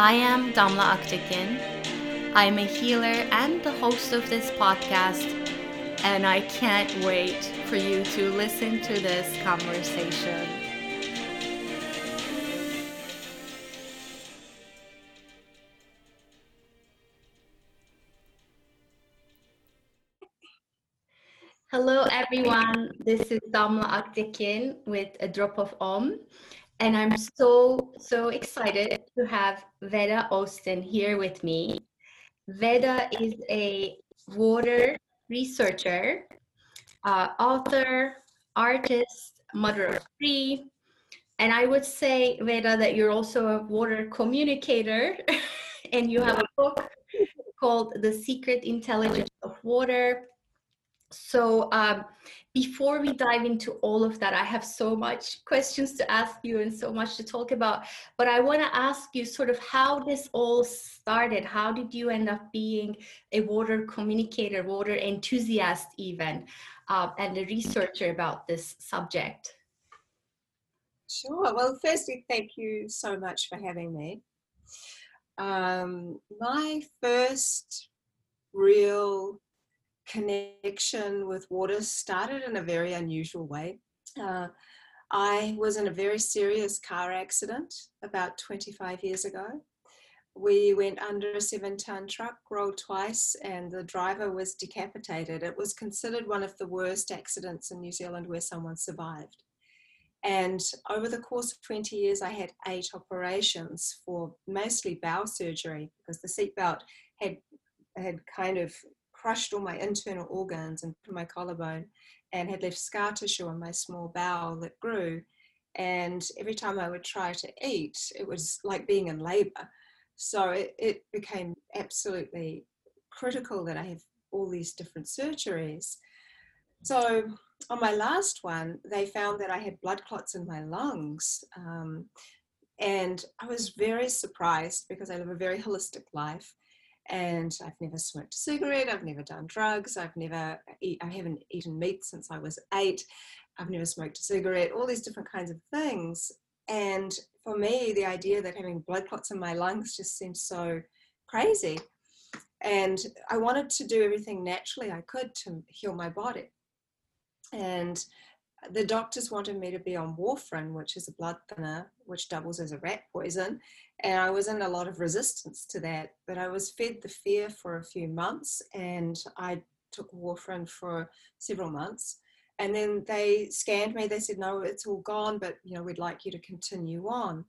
I am Damla Aktekin. I'm a healer and the host of this podcast, and I can't wait for you to listen to this conversation. Hello, everyone. This is Damla Aktekin with a drop of Om. And I'm so, so excited to have Veda Austin here with me. Veda is a water researcher, uh, author, artist, mother of three. And I would say, Veda, that you're also a water communicator and you have a book called The Secret Intelligence of Water. So, um, before we dive into all of that, I have so much questions to ask you and so much to talk about. But I want to ask you sort of how this all started. How did you end up being a water communicator, water enthusiast, even, uh, and a researcher about this subject? Sure. Well, firstly, thank you so much for having me. Um, my first real connection with water started in a very unusual way. Uh, I was in a very serious car accident about 25 years ago. We went under a seven ton truck, rolled twice, and the driver was decapitated. It was considered one of the worst accidents in New Zealand where someone survived. And over the course of 20 years, I had eight operations for mostly bowel surgery because the seatbelt had had kind of crushed all my internal organs and my collarbone and had left scar tissue on my small bowel that grew. And every time I would try to eat, it was like being in labor. So it, it became absolutely critical that I have all these different surgeries. So on my last one, they found that I had blood clots in my lungs. Um, and I was very surprised because I live a very holistic life and I've never smoked a cigarette, I've never done drugs, I've never, eat, I haven't eaten meat since I was eight, I've never smoked a cigarette, all these different kinds of things. And for me, the idea that having blood clots in my lungs just seemed so crazy. And I wanted to do everything naturally I could to heal my body. And the doctors wanted me to be on warfarin, which is a blood thinner, which doubles as a rat poison. And I was in a lot of resistance to that. But I was fed the fear for a few months and I took warfarin for several months. And then they scanned me. They said, no, it's all gone, but you know, we'd like you to continue on.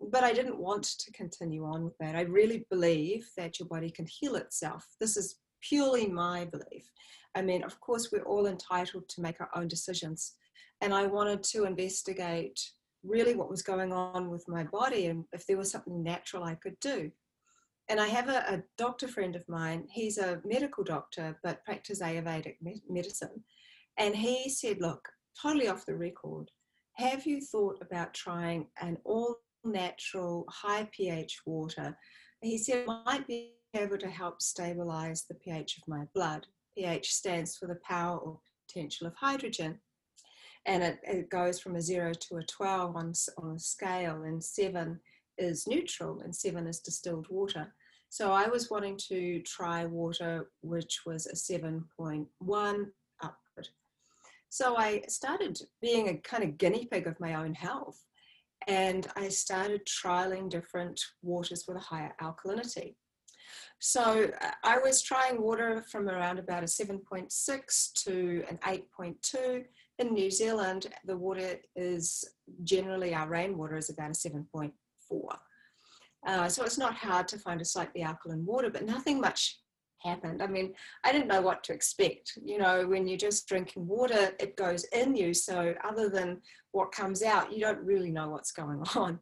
But I didn't want to continue on with that. I really believe that your body can heal itself. This is purely my belief. I mean, of course, we're all entitled to make our own decisions. And I wanted to investigate really what was going on with my body and if there was something natural I could do. And I have a, a doctor friend of mine, he's a medical doctor, but practices Ayurvedic medicine. And he said, Look, totally off the record, have you thought about trying an all natural high pH water? He said, it might be able to help stabilize the pH of my blood pH stands for the power or potential of hydrogen. And it, it goes from a zero to a 12 on, on a scale, and seven is neutral, and seven is distilled water. So I was wanting to try water which was a 7.1 upward. So I started being a kind of guinea pig of my own health. And I started trialing different waters with a higher alkalinity. So uh, I was trying water from around about a 7.6 to an 8.2. In New Zealand, the water is generally, our rainwater is about a 7.4. Uh, so it's not hard to find a slightly alkaline water, but nothing much happened. I mean, I didn't know what to expect. You know, when you're just drinking water, it goes in you. So other than what comes out, you don't really know what's going on.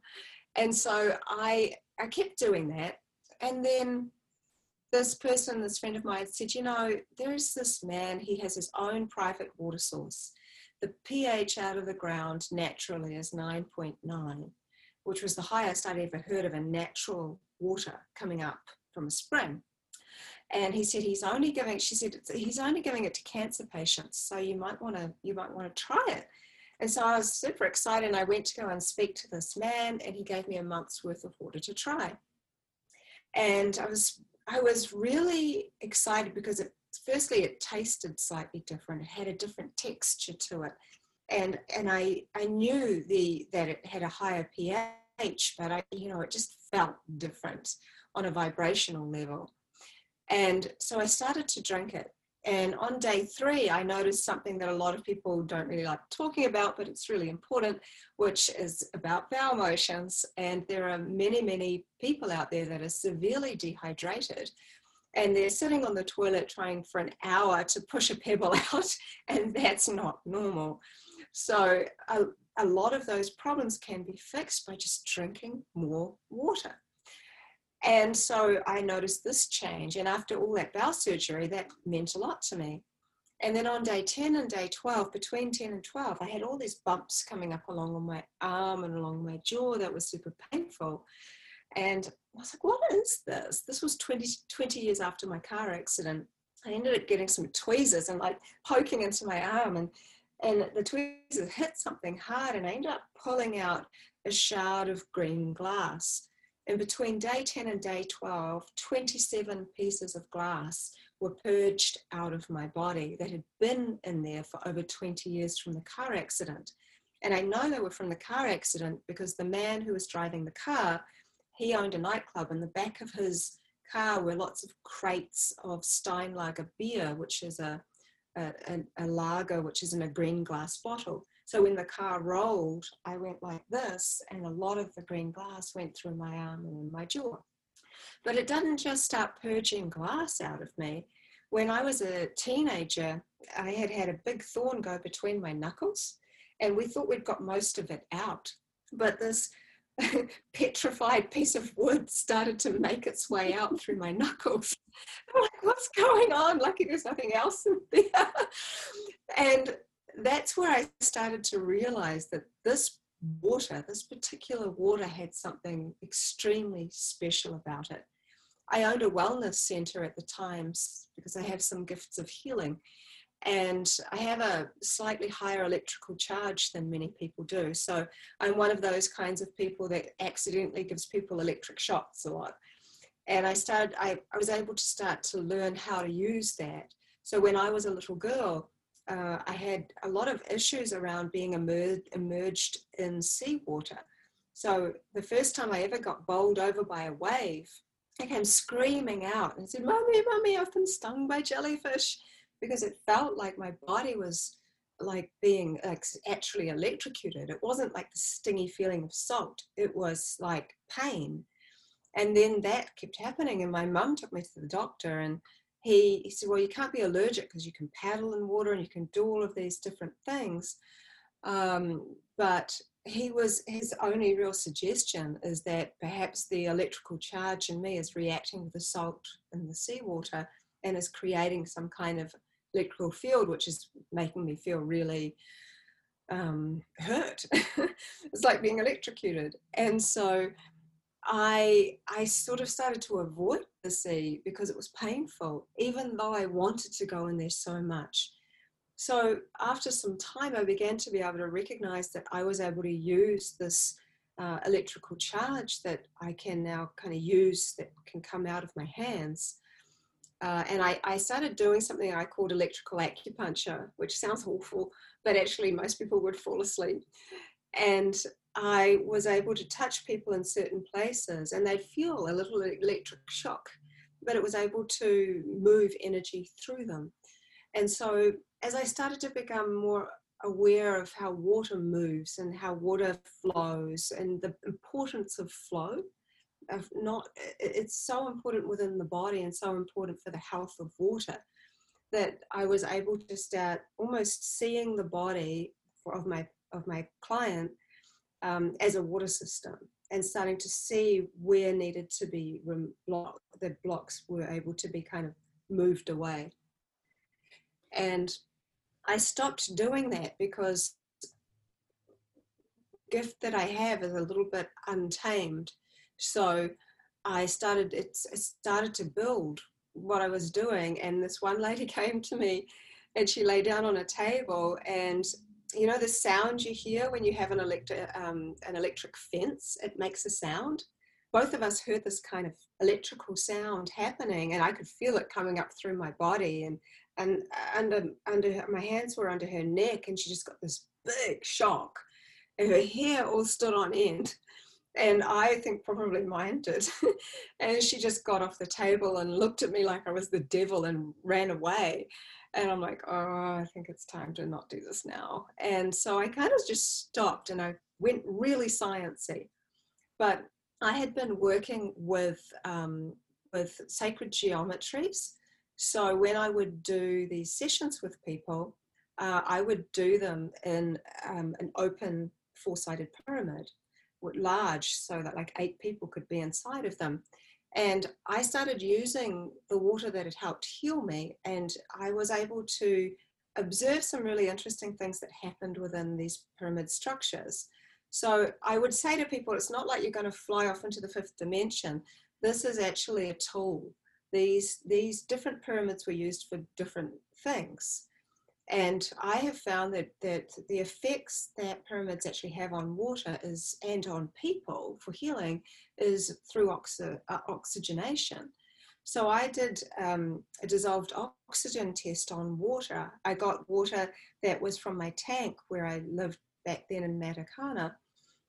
And so I, I kept doing that and then this person, this friend of mine, said, You know, there's this man, he has his own private water source. The pH out of the ground naturally is 9.9, which was the highest I'd ever heard of a natural water coming up from a spring. And he said he's only giving, she said, he's only giving it to cancer patients. So you might want to, you might want to try it. And so I was super excited and I went to go and speak to this man and he gave me a month's worth of water to try. And I was I was really excited because it firstly it tasted slightly different. It had a different texture to it. And and I I knew the that it had a higher pH, but I you know it just felt different on a vibrational level. And so I started to drink it. And on day three, I noticed something that a lot of people don't really like talking about, but it's really important, which is about bowel motions. And there are many, many people out there that are severely dehydrated. And they're sitting on the toilet trying for an hour to push a pebble out, and that's not normal. So, a, a lot of those problems can be fixed by just drinking more water. And so I noticed this change. And after all that bowel surgery, that meant a lot to me. And then on day 10 and day 12, between 10 and 12, I had all these bumps coming up along my arm and along my jaw that was super painful. And I was like, what is this? This was 20, 20 years after my car accident. I ended up getting some tweezers and like poking into my arm and and the tweezers hit something hard and I ended up pulling out a shard of green glass. And between day 10 and day 12, 27 pieces of glass were purged out of my body that had been in there for over 20 years from the car accident. And I know they were from the car accident because the man who was driving the car, he owned a nightclub. In the back of his car were lots of crates of Steinlager beer, which is a, a, a, lager which is in a green glass bottle. So when the car rolled, I went like this, and a lot of the green glass went through my arm and my jaw. But it didn't just start purging glass out of me. When I was a teenager, I had had a big thorn go between my knuckles, and we thought we'd got most of it out. But this petrified piece of wood started to make its way out through my knuckles. I'm like, what's going on? Lucky there's nothing else in there. And that's where I started to realize that this water, this particular water, had something extremely special about it. I owned a wellness center at the times because I have some gifts of healing. And I have a slightly higher electrical charge than many people do. So I'm one of those kinds of people that accidentally gives people electric shocks a lot. And I started, I, I was able to start to learn how to use that. So when I was a little girl, uh, I had a lot of issues around being emerged, emerged in seawater. So the first time I ever got bowled over by a wave, I came screaming out and said, Mummy, Mummy, I've been stung by jellyfish because it felt like my body was like being like, actually electrocuted. It wasn't like the stingy feeling of salt, it was like pain. And then that kept happening. And my mum took me to the doctor and he, he said, well, you can't be allergic because you can paddle in water and you can do all of these different things. Um, but he was his only real suggestion is that perhaps the electrical charge in me is reacting with the salt in the seawater and is creating some kind of electrical field, which is making me feel really um, hurt. it's like being electrocuted. And so I I sort of started to avoid the sea because it was painful, even though I wanted to go in there so much. So after some time, I began to be able to recognize that I was able to use this uh, electrical charge that I can now kind of use that can come out of my hands. Uh, and I, I, started doing something I called electrical acupuncture, which sounds awful, but actually most people would fall asleep. And I was able to touch people in certain places and they'd feel a little electric shock, but it was able to move energy through them. And so as I started to become more aware of how water moves and how water flows and the importance of flow, of not it's so important within the body and so important for the health of water that I was able to start almost seeing the body of my of my client um, as a water system and starting to see where needed to be blocked, the blocks were able to be kind of moved away. And I stopped doing that because gift that I have is a little bit untamed. So I started it started to build what I was doing and this one lady came to me and she lay down on a table and you know the sound you hear when you have an electric um, an electric fence it makes a sound. Both of us heard this kind of electrical sound happening and i could feel it coming up through my body and and under under my hands were under her neck and she just got this big shock. And her hair all stood on end. And i think probably mine did. And she just got off the table and looked at me like i was the devil and ran away and I'm like, oh, I think it's time to not do this now. And so I kind of just stopped and I went really sciencey. But I had been working with um, with sacred geometries. So when I would do these sessions with people, uh, I would do them in um, an open four-sided pyramid, large, so that like eight people could be inside of them. And I started using the water that had helped heal me, and I was able to observe some really interesting things that happened within these pyramid structures. So I would say to people, it's not like you're going to fly off into the fifth dimension. This is actually a tool. These, these different pyramids were used for different things. And I have found that, that the effects that pyramids actually have on water is and on people for healing is through uh, oxygenation. So I did um, a dissolved oxygen test on water. I got water that was from my tank where I lived back then in Matakana.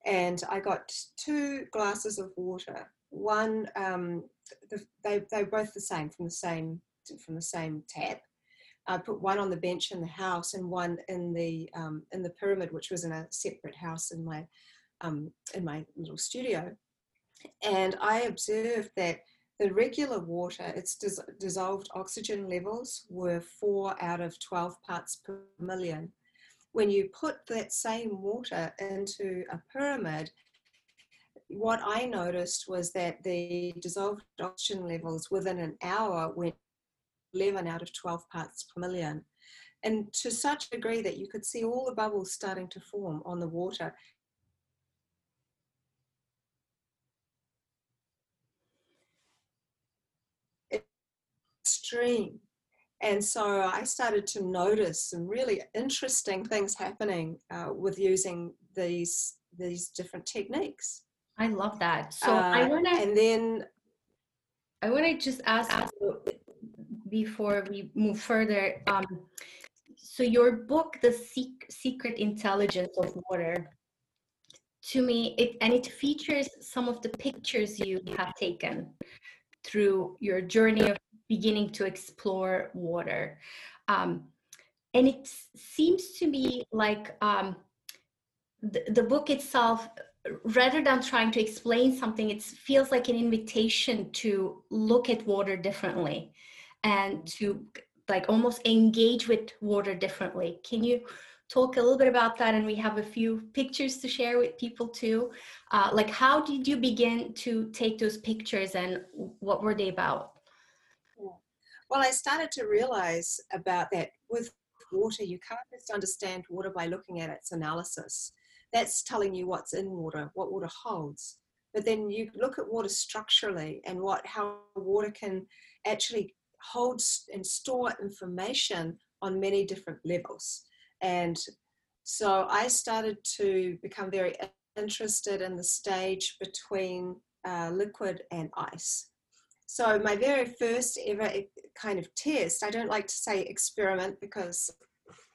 And I got two glasses of water. One, um, the, they, they're both the same from the same from the same tap. I put one on the bench in the house and one in the um, in the pyramid, which was in a separate house in my um, in my little studio. And I observed that the regular water, its dis dissolved oxygen levels were four out of 12 parts per million. When you put that same water into a pyramid, what I noticed was that the dissolved oxygen levels within an hour went 11 out of 12 parts per million. And to such a degree that you could see all the bubbles starting to form on the water. Extreme. And so I started to notice some really interesting things happening uh, with using these these different techniques. I love that. So uh, I want to, and then I want to just ask before we move further. Um, so your book, The Secret Intelligence of Water, to me, it, and it features some of the pictures you have taken through your journey of beginning to explore water. Um, and it seems to me like um, the, the book itself rather than trying to explain something it feels like an invitation to look at water differently and to like almost engage with water differently. Can you talk a little bit about that? And we have a few pictures to share with people too. Uh, like, how did you begin to take those pictures and what were they about? Well, I started to realize about that with water, you can't just understand water by looking at its analysis. That's telling you what's in water, what water holds. But then you look at water structurally and what how water can actually hold and store information on many different levels. And so I started to become very interested in the stage between uh, liquid and ice. So my very first ever kind of test, I don't like to say experiment because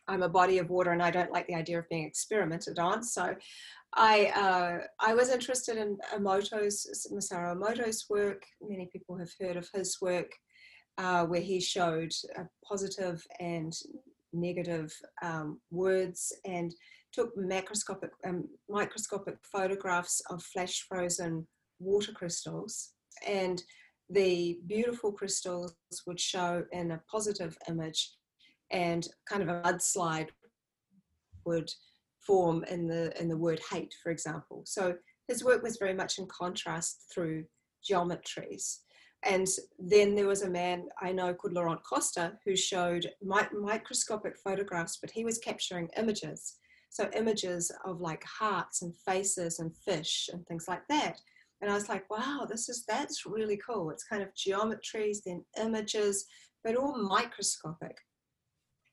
I'm a body of water and I don't like the idea of being experimented on. So I uh, I was interested in Emoto's Masaru Emoto's work. Many people have heard of his work uh, where he showed positive and negative um, words and took macroscopic um, microscopic photographs of flash frozen water crystals and the beautiful crystals would show in a positive image and kind of a mudslide would form in the in the word hate for example so his work was very much in contrast through geometries. And then there was a man I know called Laurent Costa who showed mi- microscopic photographs, but he was capturing images. So images of like hearts and faces and fish and things like that. And I was like, wow, this is that's really cool. It's kind of geometries, then images, but all microscopic.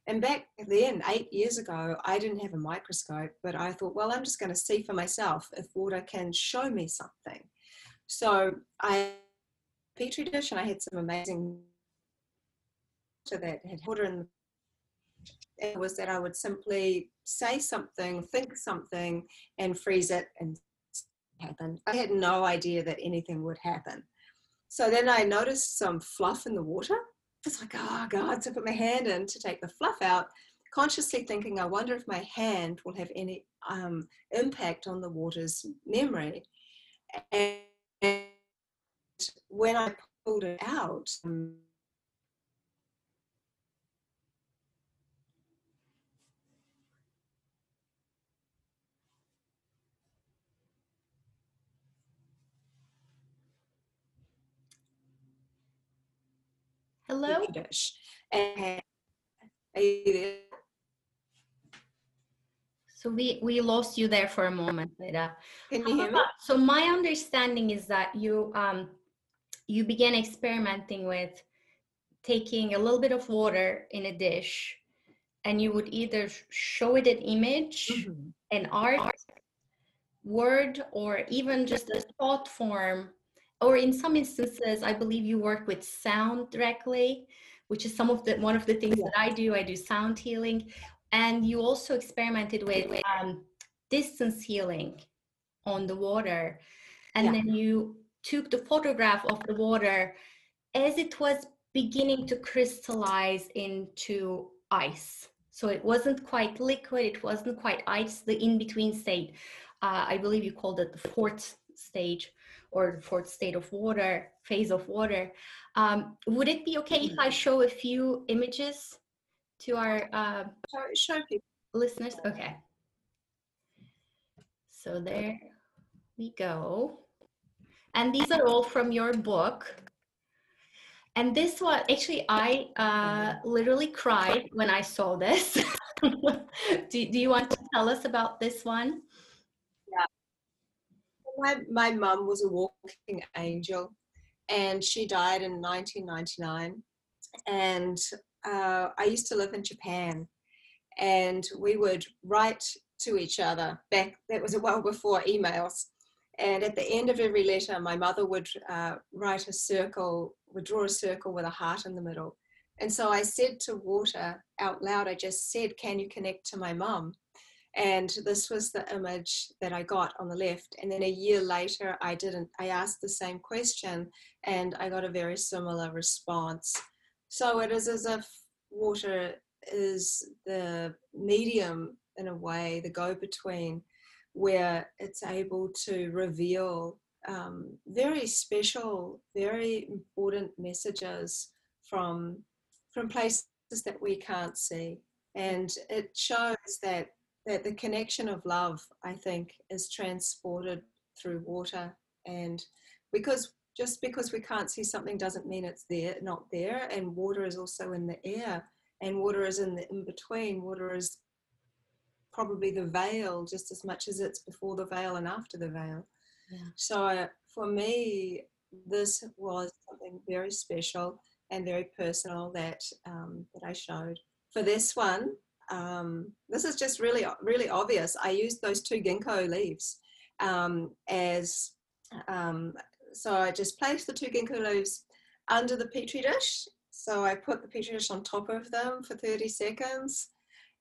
And back then, eight years ago, I didn't have a microscope, but I thought, well, I'm just going to see for myself if water can show me something. So I petri dish and I had some amazing water that had water in it was that I would simply say something, think something, and freeze it and happen. I had no idea that anything would happen. So then I noticed some fluff in the water. It's like, oh God, so I put my hand in to take the fluff out, consciously thinking, I wonder if my hand will have any um, impact on the water's memory. And when I pulled it out, um, Hello? so we, we lost you there for a moment, Veda. Can you hear me? So my understanding is that you um you began experimenting with taking a little bit of water in a dish and you would either show it an image, Mm-hmm. an art, word, or even just a thought form. Or in some instances, I believe you work with sound directly, which is some of the one of the things that I do. I do sound healing, and you also experimented with um, distance healing on the water, and Yeah. then you took the photograph of the water as it was beginning to crystallize into ice. So it wasn't quite liquid, it wasn't quite ice, the in between state. Uh, I believe you called it the fourth stage or the fourth state of water, phase of water. Um, would it be okay if I show a few images to our uh, Show, show listeners? Okay. So there we go. And these are all from your book. And this one, actually, I uh, literally cried when I saw this. do, do you want to tell us about this one? Yeah. My, my mum was a walking angel and she died in 1999. And uh, I used to live in Japan and we would write to each other back, that was well before emails. And at the end of every letter, my mother would uh, write a circle, would draw a circle with a heart in the middle. And so I said to Water out loud, I just said, Can you connect to my mum? And this was the image that I got on the left. And then a year later, I didn't, I asked the same question and I got a very similar response. So it is as if water is the medium in a way, the go between, where it's able to reveal um, very special, very important messages from, from places that we can't see. And it shows that that the connection of love, I think, is transported through water. And because just because we can't see something doesn't mean it's there, not there. And water is also in the air, and water is in the in between. Water is probably the veil just as much as it's before the veil and after the veil. Yeah. So for me, this was something very special and very personal that um, that I showed. For this one, um, this is just really, really obvious. I used those two ginkgo leaves um, as, um, so I just placed the two ginkgo leaves under the petri dish. So I put the petri dish on top of them for 30 seconds.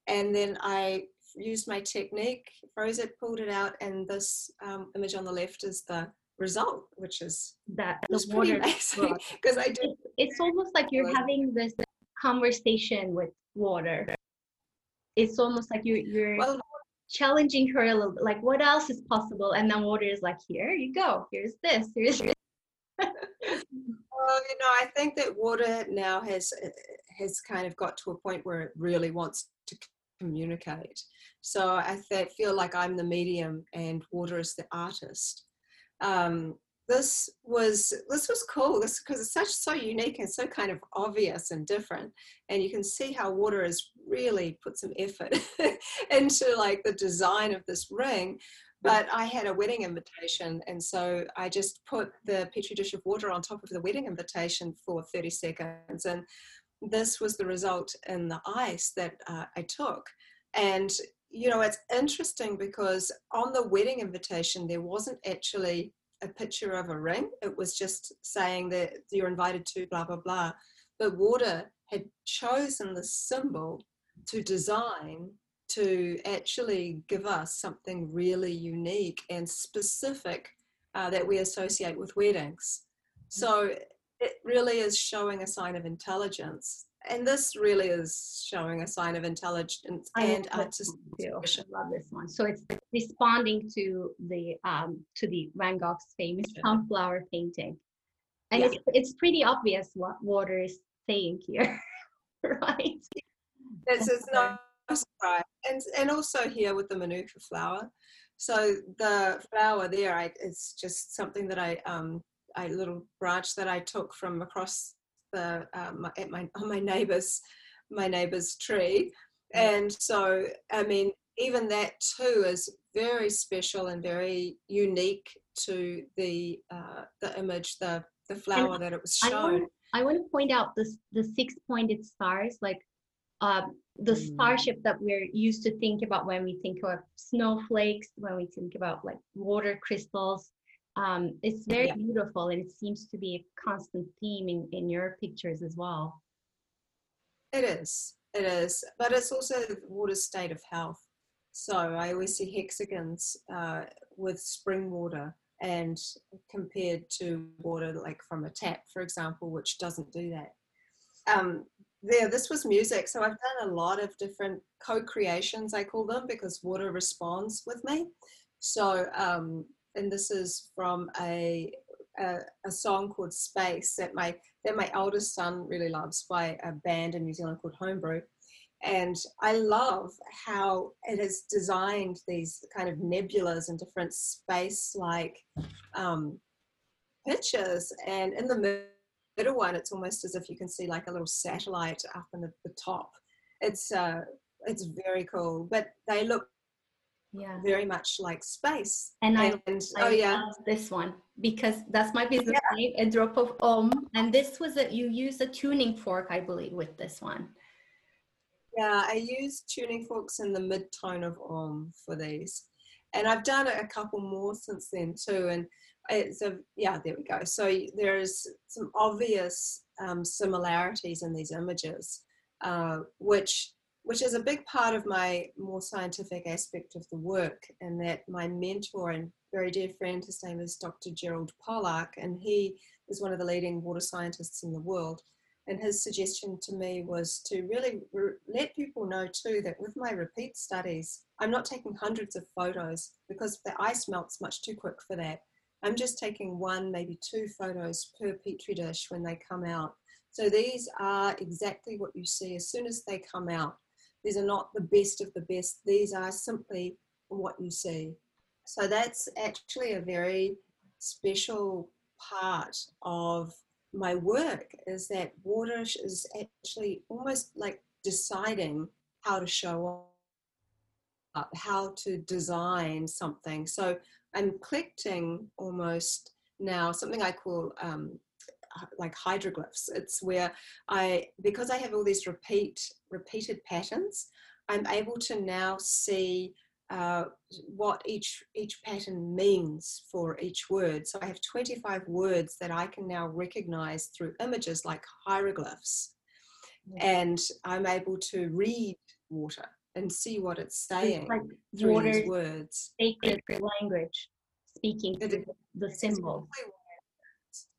And then I used my technique, froze it, pulled it out, and this um, image on the left is the result, which is That was pretty amazing because I did It's, almost like you're having this conversation with water. It's almost like you're you're well. challenging her a little bit, like what else is possible? And then water is like, here you go, here's this, here's this. Well, you know, I think that water now has uh, has kind of got to a point where it really wants to communicate. So I th- feel like I'm the medium and water is the artist. Um, this was this was cool this because it's such so unique and so kind of obvious and different and you can see how water has really put some effort into like the design of this ring but i had a wedding invitation and so i just put the petri dish of water on top of the wedding invitation for 30 seconds and this was the result in the ice that uh, i took and you know it's interesting because on the wedding invitation there wasn't actually a picture of a ring. It was just saying that you're invited to blah, blah, blah. But water had chosen the symbol to design to actually give us something really unique and specific uh, that we associate with weddings. So it really is showing a sign of intelligence and this really is showing a sign of intelligence I and artistic. I love this one. So it's responding to the um, to the Van Gogh's famous sunflower painting, and yeah. it's it's pretty obvious what water is saying here, right? This is no surprise, and and also here with the manuka flower. So the flower there, I, it's just something that I um, a little branch that I took from across the um, at my on my neighbor's my neighbor's tree, mm. and so I mean even that too is very special and very unique to the uh, the image, the the flower and that it was shown. I want, I want to point out the the six pointed stars, like um, the mm. starship that we're used to think about when we think of snowflakes, when we think about like water crystals um, it's very yeah. beautiful and it seems to be a constant theme in, in your pictures as well. It is it is but it's also water's state of health. So i always see hexagons uh, with spring water and compared to water like from a tap for example which doesn't do that. Um, there this was music. So i've done a lot of different co-creations i call them because water responds with me. So um, and this is from a, a, a song called Space that my that my eldest son really loves by a band in New Zealand called Homebrew. And I love how it has designed these kind of nebulas and different space like um, pictures. And in the middle one, it's almost as if you can see like a little satellite up in the, the top. It's uh, it's very cool, but they look yeah. very much like space. And, and I, oh I yeah this one because that's my business yeah. name a drop of om. And this was a you use a tuning fork i believe with this one. Yeah i use tuning forks in the mid-tone of om for these. And i've done a couple more since then too. And it's a yeah there we go. So there's some obvious um, similarities in these images uh, which which is a big part of my more scientific aspect of the work, and that my mentor and very dear friend, his name is Dr. Gerald Pollack, and he is one of the leading water scientists in the world. And his suggestion to me was to really re- let people know too that with my repeat studies, I'm not taking hundreds of photos because the ice melts much too quick for that. I'm just taking one, maybe two photos per petri dish when they come out. So these are exactly what you see as soon as they come out. These are not the best of the best. These are simply what you see. So that's actually a very special part of my work is that water is actually almost like deciding how to show up, how to design something. So I'm collecting almost now something I call um, like hydroglyphs. It's where I, because I have all these repeat, repeated patterns, I'm able to now see uh, what each each pattern means for each word. So I have 25 words that I can now recognize through images like hieroglyphs, yeah. and I'm able to read water and see what it's saying like through these words. Sacred language, speaking the, the symbol.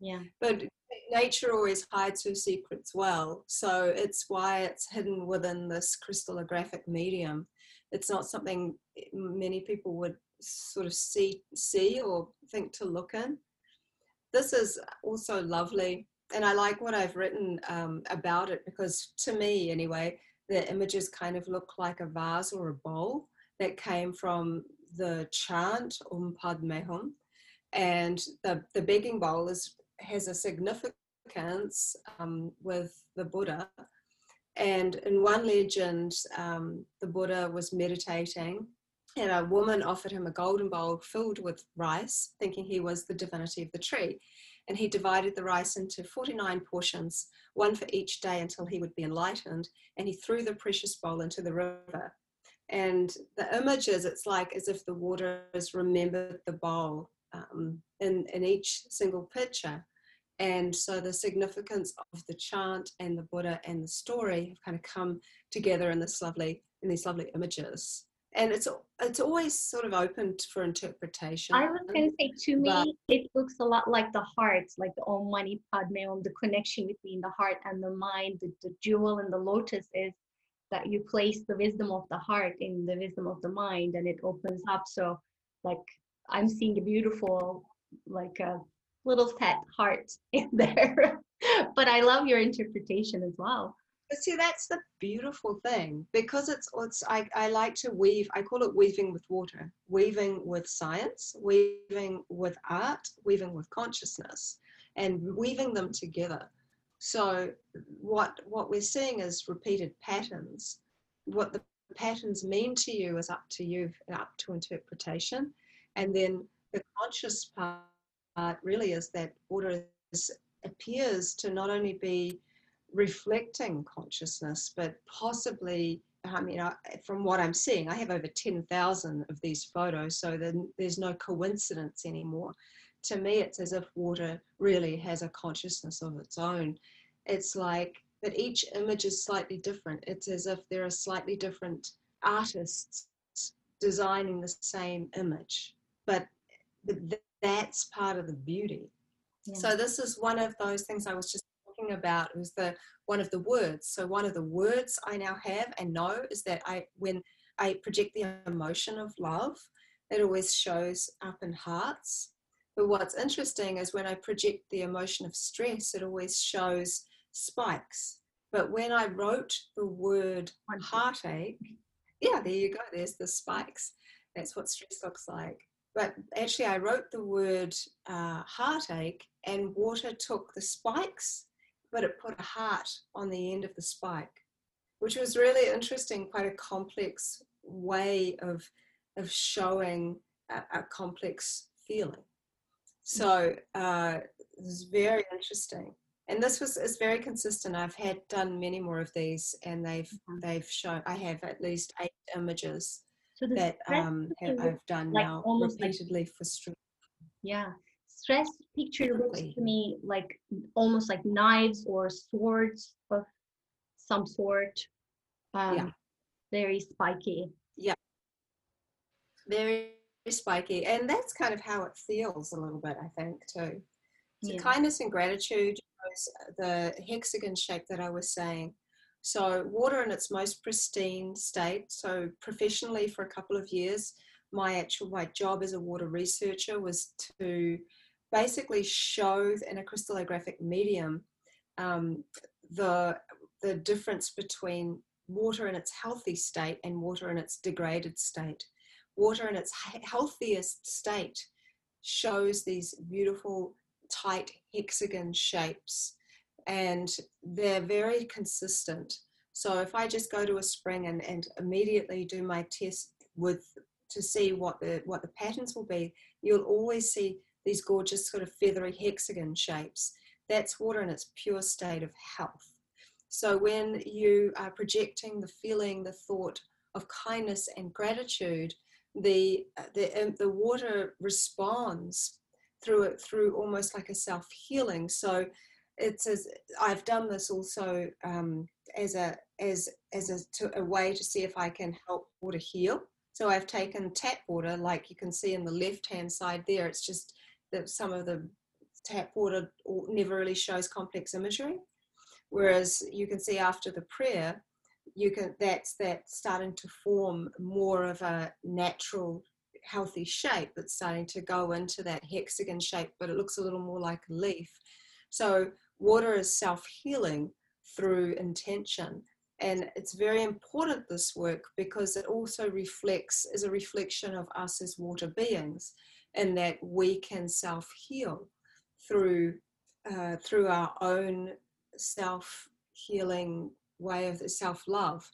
Yeah. But nature always hides her secrets well. So it's why it's hidden within this crystallographic medium. It's not something many people would sort of see, see or think to look in. This is also lovely. And I like what I've written um, about it because, to me anyway, the images kind of look like a vase or a bowl that came from the chant Um Padme Hum. And the, the begging bowl is, has a significance um, with the Buddha. And in one legend, um, the Buddha was meditating and a woman offered him a golden bowl filled with rice, thinking he was the divinity of the tree. And he divided the rice into 49 portions, one for each day until he would be enlightened. And he threw the precious bowl into the river. And the images, it's like as if the waters remembered the bowl um, in, in each single picture. And so the significance of the chant and the Buddha and the story have kind of come together in this lovely in these lovely images and it's it's always sort of open for interpretation. I was going to say to me, it looks a lot like the heart, like the Om Mani Padme Om, the connection between the heart and the mind. The, the jewel and the lotus is that you place the wisdom of the heart in the wisdom of the mind, and it opens up. So, like I'm seeing a beautiful, like a little pet heart in there. but I love your interpretation as well. But see, that's the beautiful thing because it's it's I, I like to weave. I call it weaving with water, weaving with science, weaving with art, weaving with consciousness, and weaving them together. So what what we're seeing is repeated patterns. What the patterns mean to you is up to you, up to interpretation, and then the conscious part really is that water is, appears to not only be reflecting consciousness, but possibly, I mean, from what I'm seeing, I have over 10,000 of these photos, so then there's no coincidence anymore. To me, it's as if water really has a consciousness of its own. It's like, but each image is slightly different. It's as if there are slightly different artists designing the same image, but that's part of the beauty. Yeah. So this is one of those things I was just talking about It was the one of the words. So one of the words I now have and know is that I when I project the emotion of love, it always shows up in hearts. But what's interesting is when I project the emotion of stress, it always shows spikes. But when I wrote the word heartache, yeah, there you go, there's the spikes. That's what stress looks like. But actually, I wrote the word uh, heartache, and water took the spikes but it put a heart on the end of the spike, which was really interesting, quite a complex way of, of showing a, a complex feeling. So uh, it was very interesting. And this was is very consistent. I've had done many more of these, and they've mm-hmm. they've shown. I have at least eight images so that um, I've done like now repeatedly like, for stress. Yeah, stress picture looks to me like almost like knives or swords of some sort. Um, yeah. Very spiky. Yeah. Very spiky. And that's kind of how it feels a little bit, I think, too. So yeah. kindness and gratitude was the hexagon shape that I was saying. So water in its most pristine state. So professionally for a couple of years, my actual my job as a water researcher was to basically show in a crystallographic medium um, the, the difference between water in its healthy state and water in its degraded state. Water in its healthiest state shows these beautiful tight hexagon shapes and they're very consistent. So if I just go to a spring and, and immediately do my test with to see what the what the patterns will be, you'll always see these gorgeous sort of feathery hexagon shapes. That's water in its pure state of health. So when you are projecting the feeling, the thought of kindness and gratitude, the the, um, the water responds through it through almost like a self healing. So it's as I've done this also um, as a as as a, to, a way to see if I can help water heal. So I've taken tap water, like you can see in the left hand side there. It's just that some of the tap water never really shows complex imagery. Whereas you can see after the prayer, you can that's that starting to form more of a natural healthy shape that's starting to go into that hexagon shape, but it looks a little more like a leaf. So water is self-healing through intention. And it's very important, this work, because it also reflects, is a reflection of us as water beings, and that we can self heal through, uh, through our own self healing way of self love.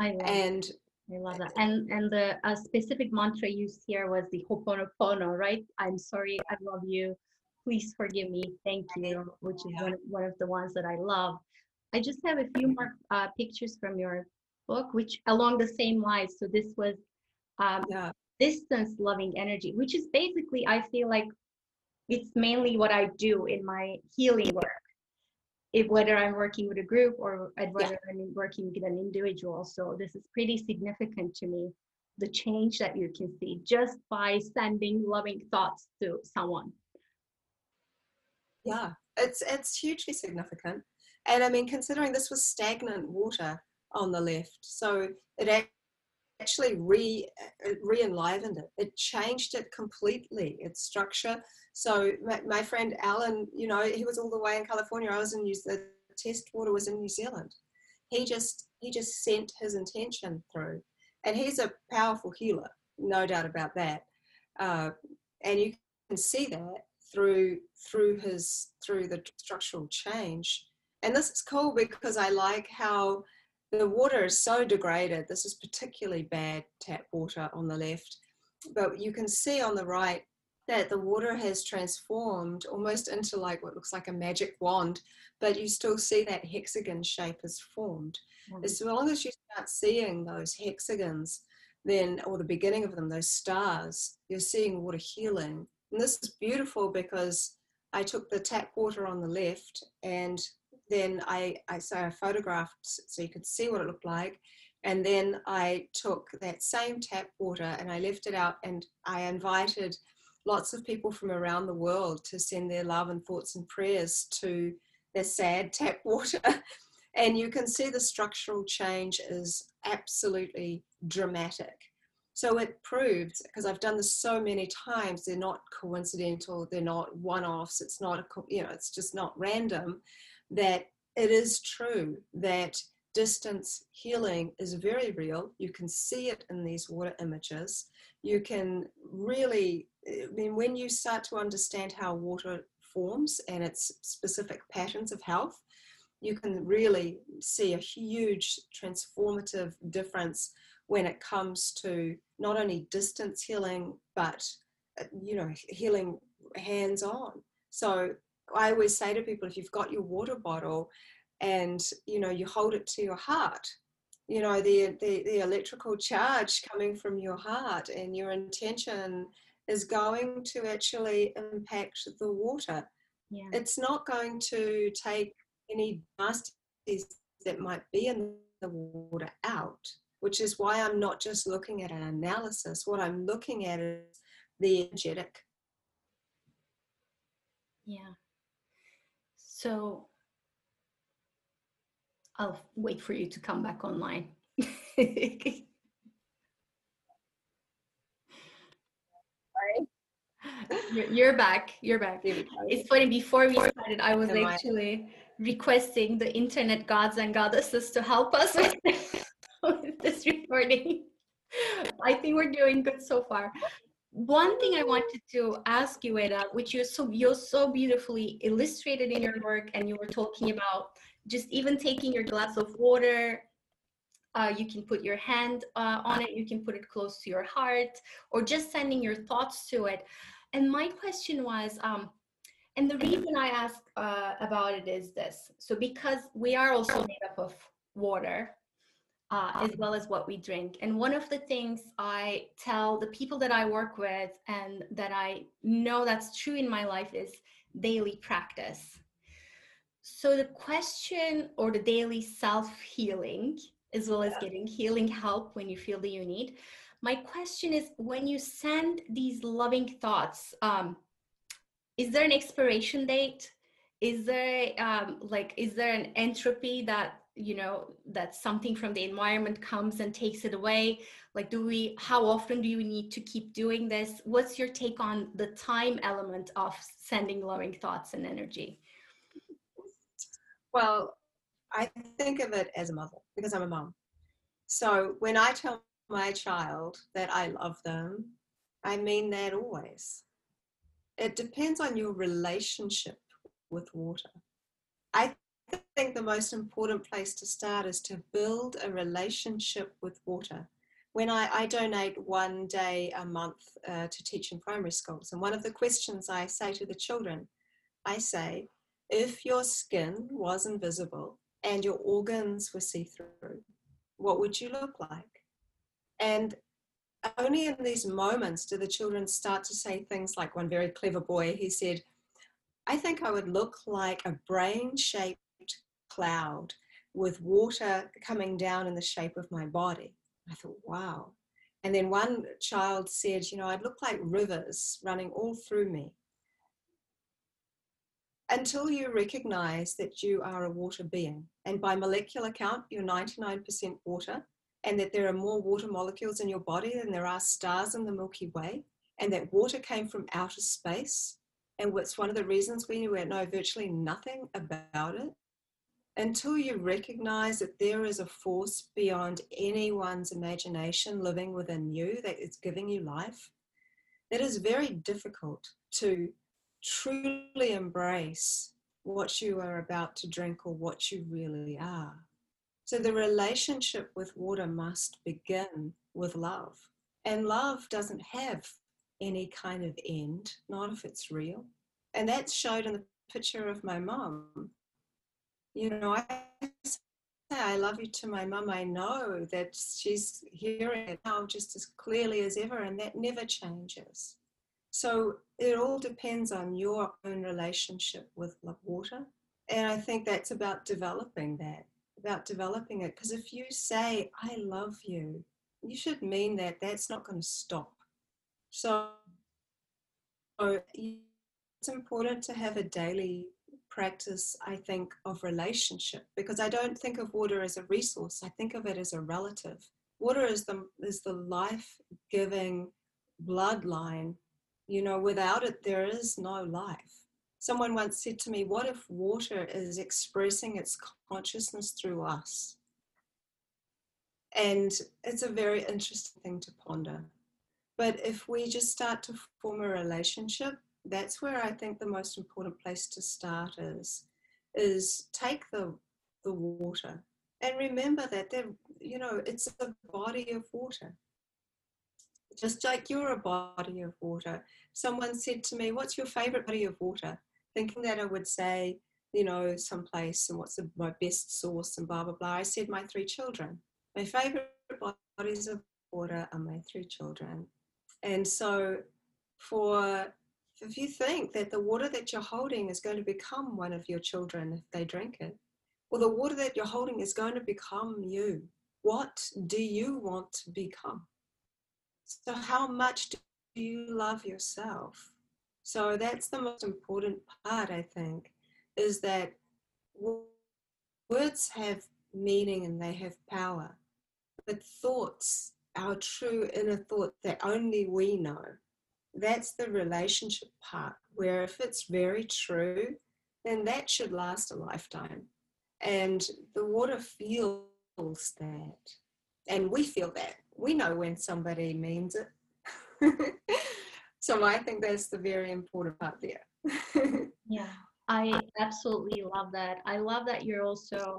I love And I love that. And and the a specific mantra used here was the Ho'oponopono, right? I'm sorry, I love you. Please forgive me. Thank you, which is one, one of the ones that I love. I just have a few more uh, pictures from your book, which along the same lines. So this was um, yeah, distance loving energy, which is basically, I feel like it's mainly what I do in my healing work. If, whether I'm working with a group or whether I'm working with an individual. So this is pretty significant to me, the change that you can see just by sending loving thoughts to someone. Yeah, it's it's hugely significant. And I mean, considering this was stagnant water on the left, so it actually re it re-enlivened it. It changed it completely, its structure. So my, my friend Alan, you know, he was all the way in California. I was in New the test water was in New Zealand. He just he just sent his intention through, and he's a powerful healer, no doubt about that. Uh, and you can see that through through his through the structural change. And this is cool because I like how the water is so degraded. This is particularly bad tap water on the left, but you can see on the right that the water has transformed almost into like what looks like a magic wand, but you still see that hexagon shape is formed. Mm. As long as you start seeing those hexagons, then, or the beginning of them, those stars, you're seeing water healing. And this is beautiful because I took the tap water on the left and then I, I so I photographed so you could see what it looked like. And then I took that same tap water and I left it out and I invited lots of people from around the world to send their love and thoughts and prayers to their sad tap water. and you can see the structural change is absolutely dramatic. So it proves, because I've done this so many times, they're not coincidental, they're not one offs, it's not, a, you know, it's just not random, that it is true that distance healing is very real. You can see it in these water images. You can really, I mean, when you start to understand how water forms and its specific patterns of health, you can really see a huge transformative difference when it comes to not only distance healing, but uh, you know, healing hands on. So I always say to people, if you've got your water bottle and you know you hold it to your heart, you know the the, the electrical charge coming from your heart and your intention is going to actually impact the water. Yeah. It's not going to take any nasties that might be in the water out, which is why I'm not just looking at an analysis. What I'm looking at is the energetic. Yeah. So I'll wait for you to come back online. you're, you're back. You're back. It's funny. Before we started, I was actually requesting the internet gods and goddesses to help us with, with this recording. I think we're doing good so far. One thing I wanted to ask you, Veda, which you're so you're so beautifully illustrated in your work, and you were talking about just even taking your glass of water. Uh, you can put your hand uh, on it. You can put it close to your heart, or just sending your thoughts to it. And my question was, um, and the reason I ask uh, about it is this. So because we are also made up of water, uh, as well as what we drink. And one of the things I tell the people that I work with and that I know that's true in my life is daily practice. So the question or the daily self healing, as well as getting healing help when you feel that you need. My question is when you send these loving thoughts, um, is there an expiration date? Is there um, like is there an entropy that you know that something from the environment comes and takes it away like do we how often do you need to keep doing this what's your take on the time element of sending loving thoughts and energy Well, I think of it as a mother because I'm a mom. So when I tell my child that I love them, I mean that always. It depends on your relationship with water. I think the most important place to start is to build a relationship with water. When I, I donate one day a month uh, to teach in primary schools, and one of the questions I say to the children, I say, if your skin was invisible and your organs were see through, what would you look like? And only in these moments do the children start to say things like one very clever boy, he said, I think I would look like a brain shaped cloud with water coming down in the shape of my body. I thought, wow. And then one child said, you know, I'd look like rivers running all through me. Until you recognize that you are a water being, and by molecular count, you're 99% water, and that there are more water molecules in your body than there are stars in the Milky Way, and that water came from outer space. And it's one of the reasons we know virtually nothing about it until you recognize that there is a force beyond anyone's imagination living within you that is giving you life, it is very difficult to truly embrace what you are about to drink or what you really are. So the relationship with water must begin with love. And love doesn't have any kind of end, not if it's real. And that's showed in the picture of my mom you know, I I love you to my mum. I know that she's hearing it now just as clearly as ever, and that never changes. So it all depends on your own relationship with water. And I think that's about developing that, about developing it. Because if you say, I love you, you should mean that. That's not going to stop. So it's important to have a daily practice, I think, of relationship because I don't think of water as a resource. I think of it as a relative. Water is the is the life-giving bloodline. You know, without it, there is no life. Someone once said to me, What if water is expressing its consciousness through us? And it's a very interesting thing to ponder. But if we just start to form a relationship that's where I think the most important place to start is is take the the water. And remember that there you know it's a body of water. Just like you're a body of water. Someone said to me what's your favorite body of water? Thinking that i would say you know someplace and what's the, my best source and blah blah blah. I said my three children. My favorite bodies of water are my three children. And so for if you think that the water that you're holding is going to become one of your children if they drink it, well, the water that you're holding is going to become you. What do you want to become? So, how much do you love yourself? So, that's the most important part, I think, is that words have meaning and they have power, but thoughts, our true inner thought that only we know, that's the relationship part where if it's very true, then that should last a lifetime. And the water feels that. And we feel that. We know when somebody means it. so I think that's the very important part there. yeah, I absolutely love that. I love that you're also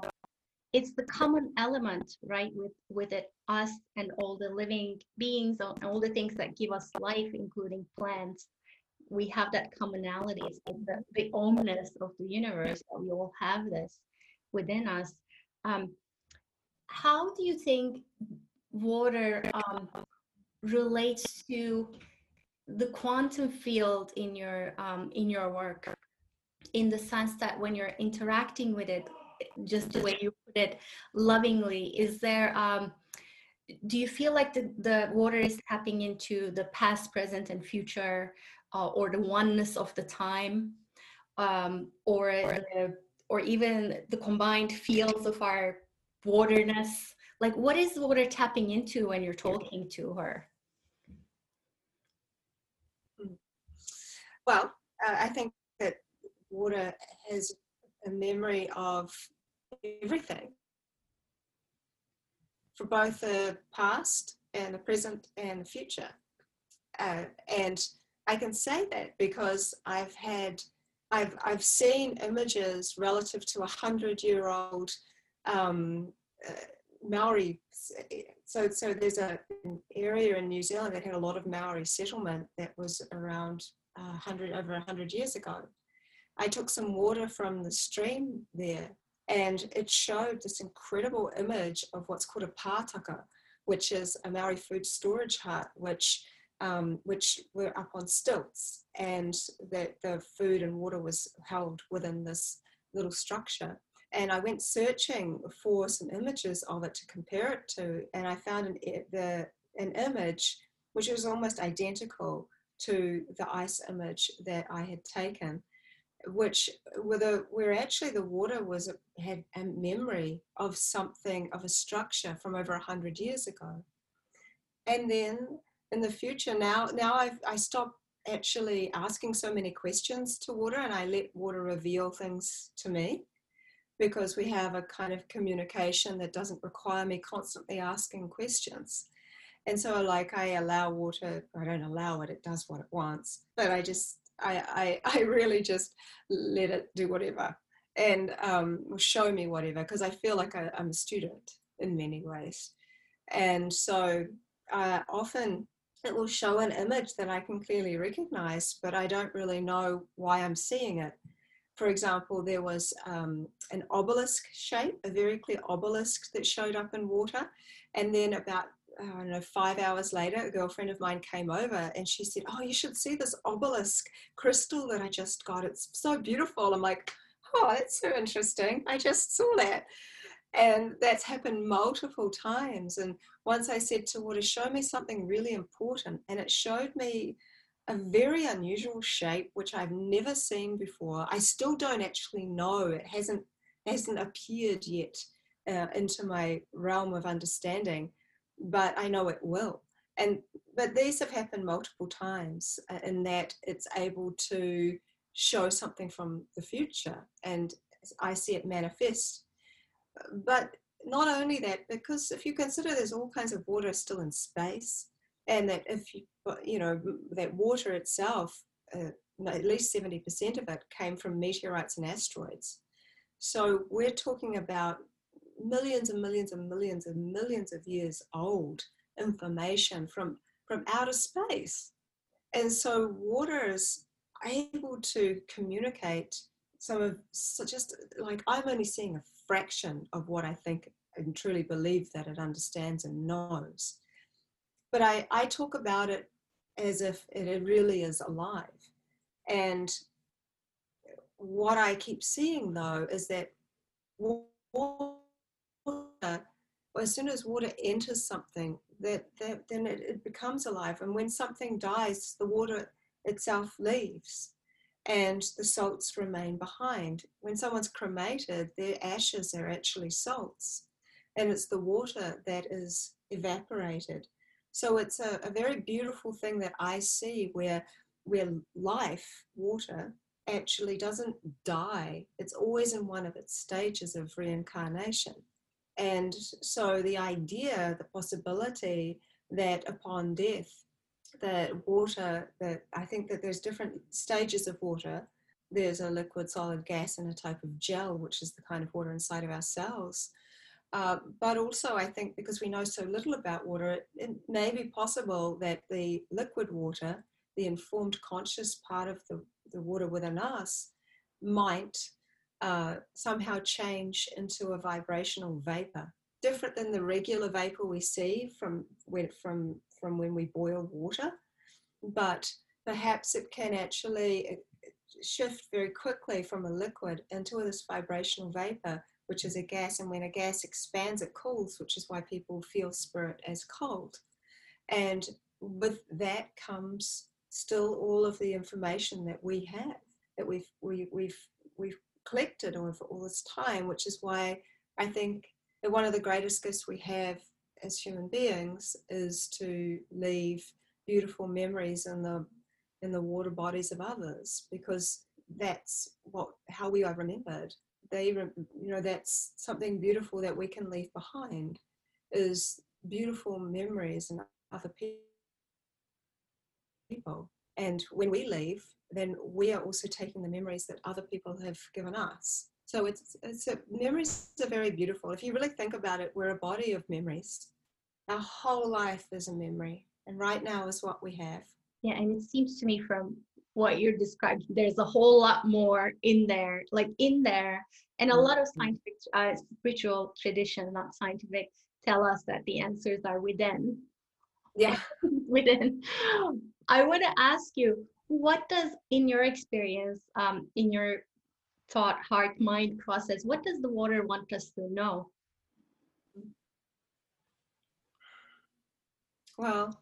it's the common element right with with it us and all the living beings and all the things that give us life including plants. We have that commonality. It's the, the omness of the universe that we all have this within us. Um, how do you think water um, relates to the quantum field in your um, in your work? In the sense that when you're interacting with it just the way you put it lovingly. Is there um, do you feel like the, the water is tapping into the past present and future uh, or the oneness of the time? Um, or the, or even the combined fields of our waterness? Like what is water tapping into when you're talking to her? Well uh, i think that water has a memory of everything for both the past and the present and the future. Uh, and I can say that because I've had, I've, I've seen images relative to a hundred year old um, uh, Maori. So, so there's a, an area in New Zealand that had a lot of Maori settlement that was around 100, over 100 years ago. I took some water from the stream there and it showed this incredible image of what's called a pātaka, which is a Maori food storage hut, which um, which were up on stilts, and that the food and water was held within this little structure. And I went searching for some images of it to compare it to, and I found an, the, an image which was almost identical to the ice image that I had taken which were where actually the water was had a memory of something of a structure from over a hundred years ago. And then in the future now now I've, i stop actually asking so many questions to water and i let water reveal things to me because we have a kind of communication that doesn't require me constantly asking questions. And so like i allow water i don't allow it it does what it wants but i just I, I, I really just let it do whatever and um, show me whatever because I feel like I, am a student in many ways. And so uh, often it will show an image that I can clearly recognize, but I don't really know why I'm seeing it. For example, there was um, an obelisk shape, a very clear obelisk that showed up in water. And then about I don't know, five hours later, a girlfriend of mine came over and she said, Oh, you should see this obelisk crystal that I just got. It's so beautiful. I'm like, Oh, that's so interesting. I just saw that. And that's happened multiple times. And once I said to Water, show me something really important. And it showed me a very unusual shape, which I've never seen before. I still don't actually know. It hasn't hasn't appeared yet uh, into my realm of understanding but I know it will. And but these have happened multiple times uh, in that it's able to show something from the future, and I see it manifest. But not only that, because if you consider there's all kinds of water still in space, and that if you you know that water itself, uh, at least seventy percent of it came from meteorites and asteroids. So we're talking about millions and millions and millions and millions of years old information from, from outer space. And so water is able to communicate some of so just like I'm only seeing a fraction of what I think and truly believe that it understands and knows. But I, I talk about it as if it really is alive. And what I keep seeing though is that water water, as soon as water enters something, that, that then it, it becomes alive. And when something dies, the water itself leaves and the salts remain behind. When someone's cremated, their ashes are actually salts, and it's the water that is evaporated. So it's a, a very beautiful thing that I see where where life, water, actually doesn't die. It's always in one of its stages of reincarnation. And so the idea, the possibility that upon death, that water, that I think that there's different stages of water. There's a liquid, solid, gas, and a type of gel, which is the kind of water inside of our cells. Uh, but also, I think because we know so little about water, it, it may be possible that the liquid water, the informed conscious part of the, the water within us, might uh, somehow change into a vibrational vapor, different than the regular vapor we see from when, from, from when we boil water. But perhaps it can actually uh, shift very quickly from a liquid into this vibrational vapor, which is a gas. And when a gas expands, it cools, which is why people feel spirit as cold. And with that comes still all of the information that we have, that we've, we, we've, we've collected over all this time, which is why I think that one of the greatest gifts we have as human beings is to leave beautiful memories in the in the water bodies of others because that's what how we are remembered. They you know that's something beautiful that we can leave behind is beautiful memories and other people and when we leave then we are also taking the memories that other people have given us. So it's it's a, memories are very beautiful. If you really think about it we're a body of memories. Our whole life is a memory and right now is what we have. Yeah and it seems to me from what you're describing there's a whole lot more in there like in there. And a lot of mm-hmm. scientific uh, spiritual tradition not scientific tell us that the answers are within. Yeah. Within i want to ask you what does in your experience um, in your thought heart mind process what does the water want us to know? Well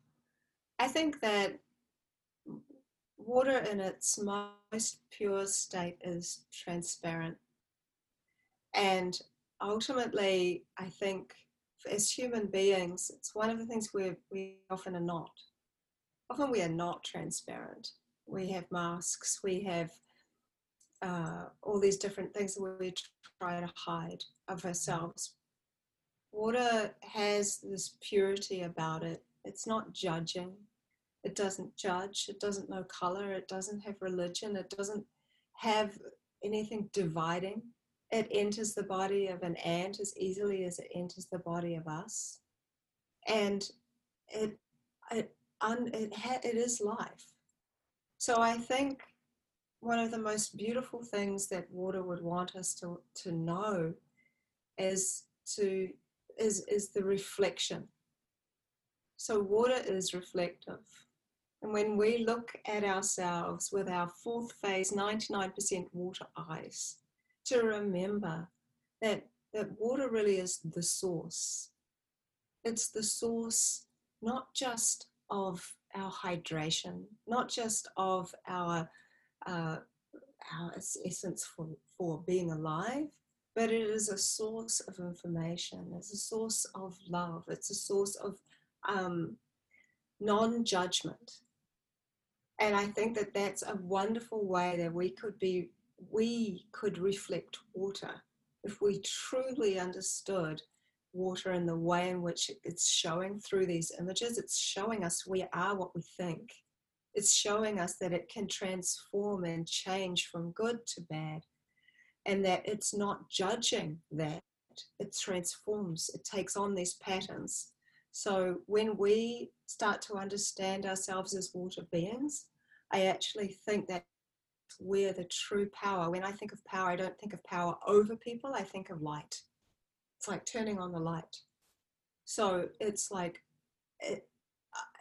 i think that water in its most pure state is transparent. And ultimately i think as human beings it's one of the things we we often are not often we are not transparent we have masks, we have uh, all these different things that we try to hide of ourselves. Water has this purity about it. It's not judging. It doesn't judge. It doesn't know color. It doesn't have religion. It doesn't have anything dividing. It enters the body of an ant as easily as it enters the body of us. And it, it, un, it, ha, it is life. So I think one of the most beautiful things that water would want us to, to know is to is is the reflection. So water is reflective. And when we look at ourselves with our fourth phase, 99% water eyes, to remember that, that water really is the source. It's the source not just of our hydration, not just of our, uh, our essence for, for being alive, but it is a source of information. It's a source of love. It's a source of um, non judgment. And I think that that's a wonderful way that we could be, we could reflect water if we truly understood water and the way in which it's showing through these images, it's showing us we are what we think. It's showing us that it can transform and change from good to bad, and that it's not judging that, it transforms, it takes on these patterns. So when we start to understand ourselves as water beings, I actually think that we're the true power, when I think of power, I don't think of power over people, I think of light it's like turning on the light. So it's like it,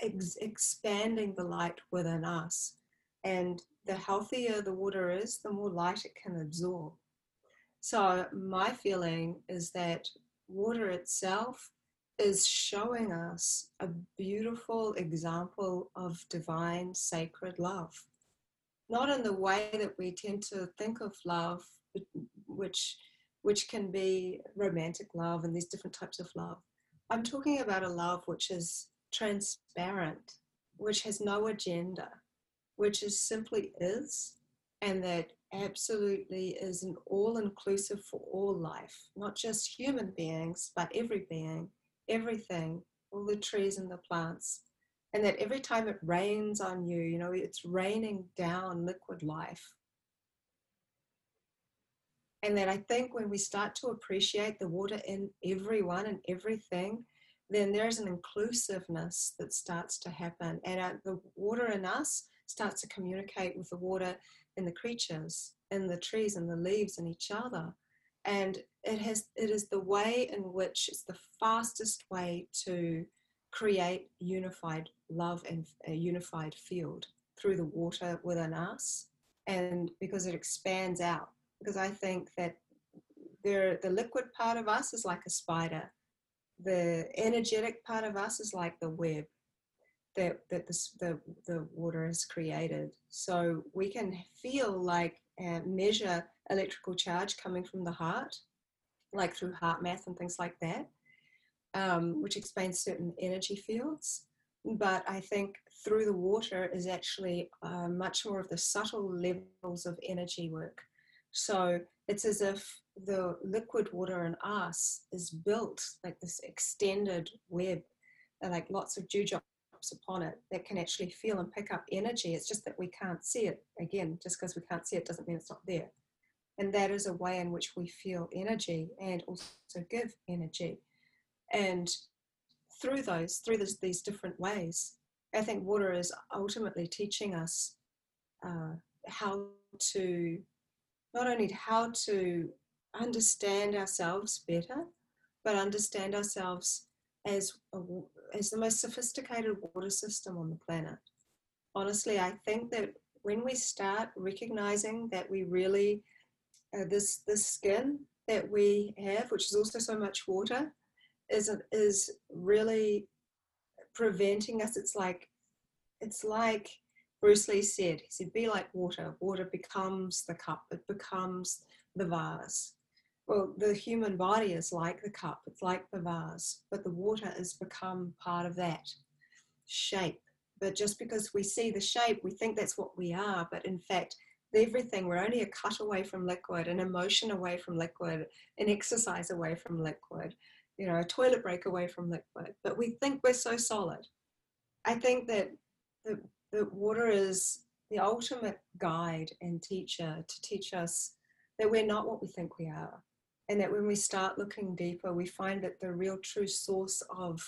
ex- expanding the light within us. And the healthier the water is, the more light it can absorb. So my feeling is that water itself is showing us a beautiful example of divine sacred love. Not in the way that we tend to think of love, which which can be romantic love and these different types of love. I'm talking about a love which is transparent, which has no agenda, which is simply is, and that absolutely is an all inclusive for all life, not just human beings, but every being, everything, all the trees and the plants. And that every time it rains on you, you know, it's raining down liquid life and that I think when we start to appreciate the water in everyone and everything, then there's an inclusiveness that starts to happen. And uh, the water in us starts to communicate with the water in the creatures, in the trees and the leaves and each other. And it has it is the way in which it's the fastest way to create unified love and a unified field through the water within us. And because it expands out because I think that the liquid part of us is like a spider. The energetic part of us is like the web that, that the, the, the water has created. So we can feel like uh, measure electrical charge coming from the heart, like through HeartMath and things like that, um, which explains certain energy fields. But I think through the water is actually uh, much more of the subtle levels of energy work. So it's as if the liquid water in us is built like this extended web, like lots of dew drops upon it that can actually feel and pick up energy. It's just that we can't see it. Again, just because we can't see it doesn't mean it's not there. And that is a way in which we feel energy and also give energy. And through those, through this, these different ways, I think water is ultimately teaching us uh, how to not only how to understand ourselves better, but understand ourselves as a, as the most sophisticated water system on the planet. Honestly, I think that when we start recognizing that we really uh, this this skin that we have, which is also so much water, is is really preventing us. It's like it's like Bruce Lee said. He said, "Be like water. Water becomes the cup. It becomes the vase." Well, the human body is like the cup. It's like the vase, but the water has become part of that shape. But just because we see the shape, we think that's what we are. But in fact, everything. We're only a cut away from liquid, an emotion away from liquid, an exercise away from liquid, you know, a toilet break away from liquid. But we think we're so solid. I think that the, the water is the ultimate guide and teacher to teach us that we're not what we think we are. And that when we start looking deeper, we find that the real true source of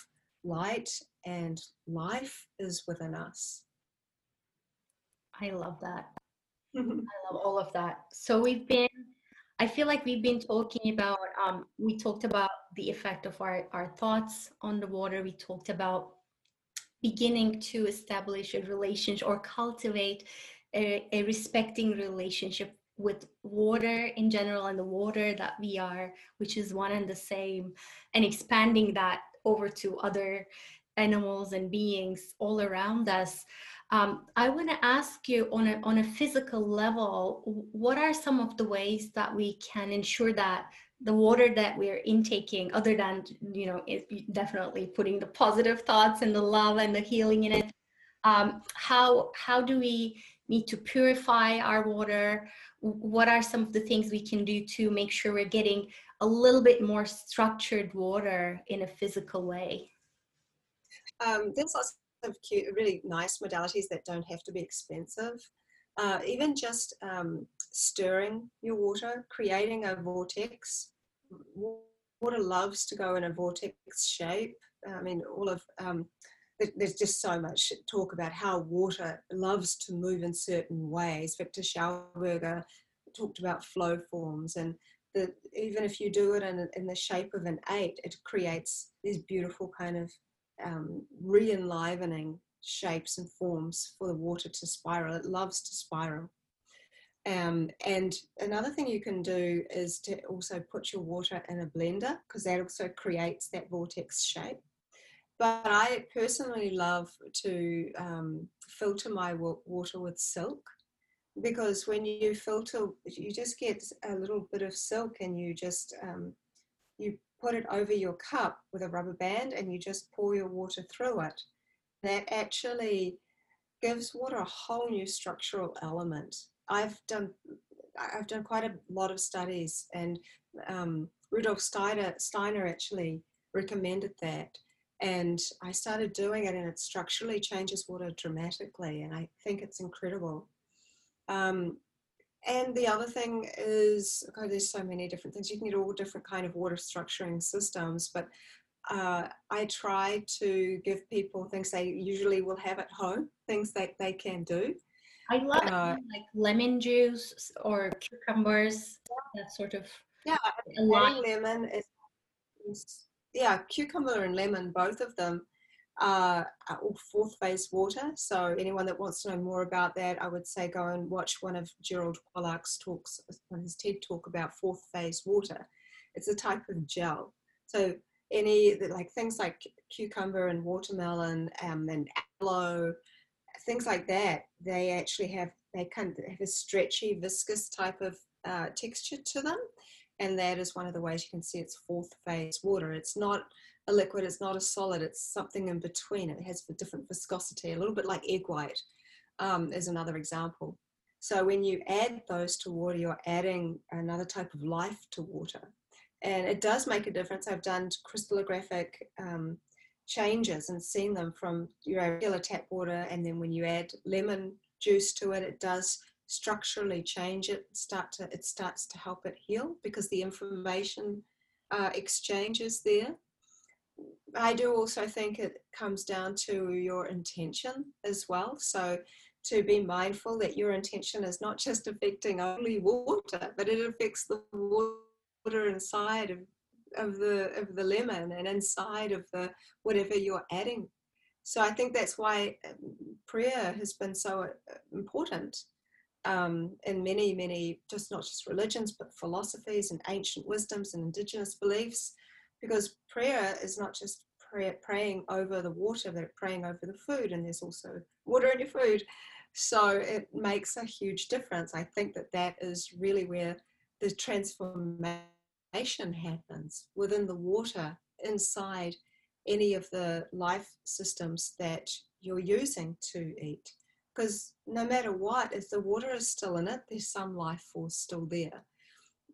light and life is within us. I love that. I love all of that. So we've been, I feel like we've been talking about, um, we talked about the effect of our, our thoughts on the water. We talked about beginning to establish a relationship or cultivate a, a respecting relationship with water in general and the water that we are, which is one and the same, and expanding that over to other animals and beings all around us. Um, I want to ask you on a, on a physical level, what are some of the ways that we can ensure that the water that we're intaking, other than, you know, definitely putting the positive thoughts and the love and the healing in it, um, how, how do we need to purify our water? What are some of the things we can do to make sure we're getting a little bit more structured water in a physical way? Um, there's lots of cute, really nice modalities that don't have to be expensive. Uh, even just um, stirring your water, creating a vortex. Water loves to go in a vortex shape. I mean, all of um, there's just so much talk about how water loves to move in certain ways. Victor Schauberger talked about flow forms, and that even if you do it in, in the shape of an eight, it creates these beautiful kind of um, re-enlivening shapes and forms for the water to spiral. It loves to spiral. Um, and another thing you can do is to also put your water in a blender because that also creates that vortex shape. But I personally love to um, filter my water with silk because when you filter, you just get a little bit of silk and you just um, you put it over your cup with a rubber band and you just pour your water through it. That actually gives water a whole new structural element. I've done I've done quite a lot of studies, and um, Rudolf Steiner, Steiner actually recommended that. And I started doing it, and it structurally changes water dramatically, and I think it's incredible. Um, and the other thing is, there's so many different things. You can get all different kind of water structuring systems, but uh, I try to give people things they usually will have at home, things that they can do. I love uh, like lemon juice or cucumbers, that sort of. Yeah, lemon is, is, yeah, cucumber and lemon, both of them uh, or fourth phase water. So anyone that wants to know more about that, I would say go and watch one of Gerald Pollack's talks on his TED talk about fourth phase water. It's a type of gel. So any like things like cucumber and watermelon um, and aloe, things like that, they actually have they kind of have a stretchy, viscous type of uh, texture to them, and that is one of the ways you can see it's fourth phase water. It's not a liquid, it's not a solid, it's something in between. It has a different viscosity, a little bit like egg white um, is another example. So when you add those to water, you're adding another type of life to water. And it does make a difference. I've done crystallographic um, changes and seen them from your regular tap water, and then when you add lemon juice to it, it does structurally change it. Start to it starts to help it heal because the information uh, there. I do also think it comes down to your intention as well. So to be mindful that your intention is not just affecting only water, but it affects the water inside of, of the of the lemon and inside of the whatever you're adding. So I think that's why um, prayer has been so uh, important um, in many, many, just not just religions, but philosophies and ancient wisdoms and indigenous beliefs, because prayer is not just prayer, praying over the water, but praying over the food, and there's also water in your food. So it makes a huge difference. I think that that is really where the transformation happens within the water inside any of the life systems that you're using to eat. Because no matter what, if the water is still in it, there's some life force still there.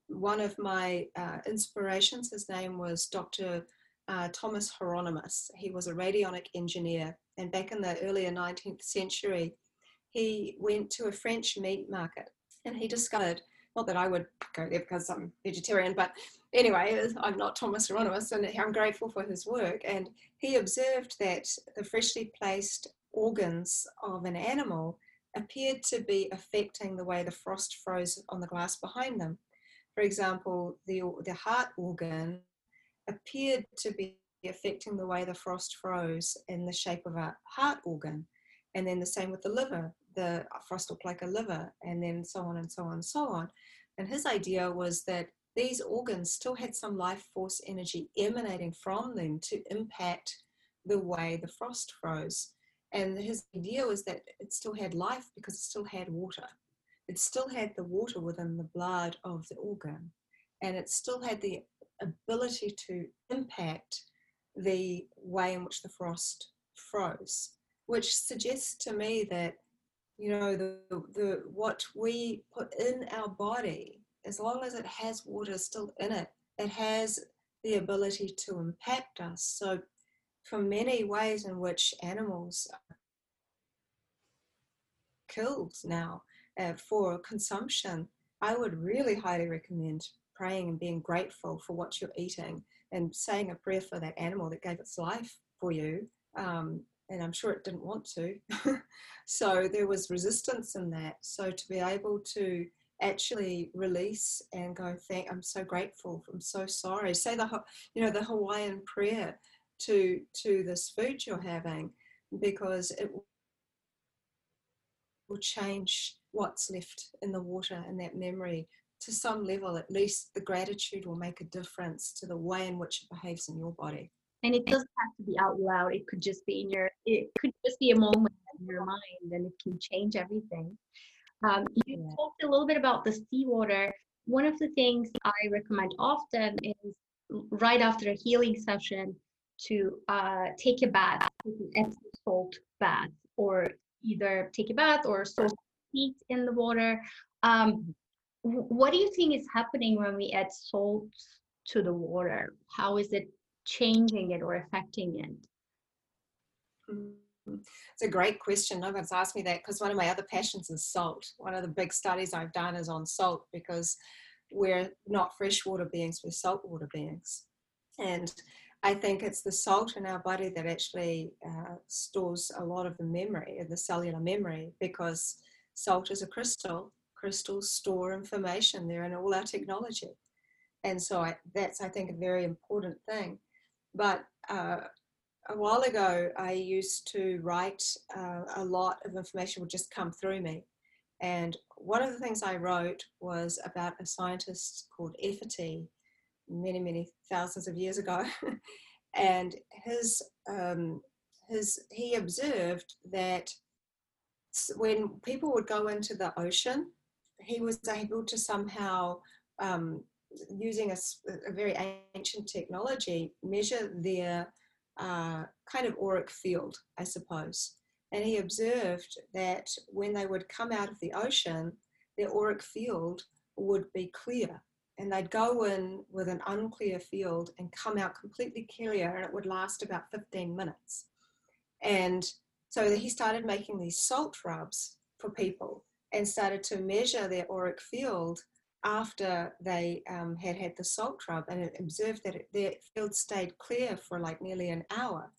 One of my uh, inspirations, his name was Dr. Uh, Thomas Hieronymus. He was a radionic engineer, and back in the earlier 19th century, he went to a French meat market and he discovered, not that I would go there because I'm vegetarian, but anyway, I'm not Thomas Hieronymus and I'm grateful for his work. And he observed that the freshly placed organs of an animal appeared to be affecting the way the frost froze on the glass behind them. For example, the, the heart organ appeared to be affecting the way the frost froze in the shape of a heart organ. And then the same with the liver the frost looked like a liver, and then so on and so on and so on. And his idea was that these organs still had some life force energy emanating from them to impact the way the frost froze. And his idea was that it still had life because it still had water. It still had the water within the blood of the organ. And it still had the ability to impact the way in which the frost froze, which suggests to me that you know the, the what we put in our body as long as it has water still in it it has the ability to impact us. So for many ways in which animals are killed now uh, for consumption i would really highly recommend praying and being grateful for what you're eating and saying a prayer for that animal that gave its life for you um, and I'm sure it didn't want to. so there was resistance in that. So to be able to actually release and go, thank, I'm so grateful. I'm so sorry. Say the, you know, the Hawaiian prayer to to this food you're having, because it will change what's left in the water and that memory to some level. At least the gratitude will make a difference to the way in which it behaves in your body and it doesn't have to be out loud. It could just be in your it could just be a moment in your mind and it can change everything. Um, you yeah. talked a little bit about the seawater. One of the things i recommend often is right after a healing session to uh, take a bath an Epsom salt bath or either take a bath or soak feet in the water. Um, what do you think is happening when we add salt to the water? How is it changing it or affecting it? Mm-hmm. It's a great question. No one's asked me that because one of my other passions is salt. One of the big studies I've done is on salt because we're not freshwater beings, we're saltwater beings. And I think it's the salt in our body that actually uh, stores a lot of the memory, the cellular memory, because salt is a crystal. Crystals store information. They're in all our technology. And so I, that's, I think, a very important thing. But uh, a while ago, I used to write uh, a lot of information would just come through me. And one of the things I wrote was about a scientist called Efiti many, many thousands of years ago. and his, um, his, he observed that when people would go into the ocean, he was able to somehow um, using a, a, very ancient technology, measure their uh, kind of auric field, I suppose. And he observed that when they would come out of the ocean, their auric field would be clear. And they'd go in with an unclear field and come out completely clear, and it would last about 15 minutes. And so he started making these salt rubs for people and started to measure their auric field after they um, had had the salt rub and observed that it, their field stayed clear for like nearly an hour.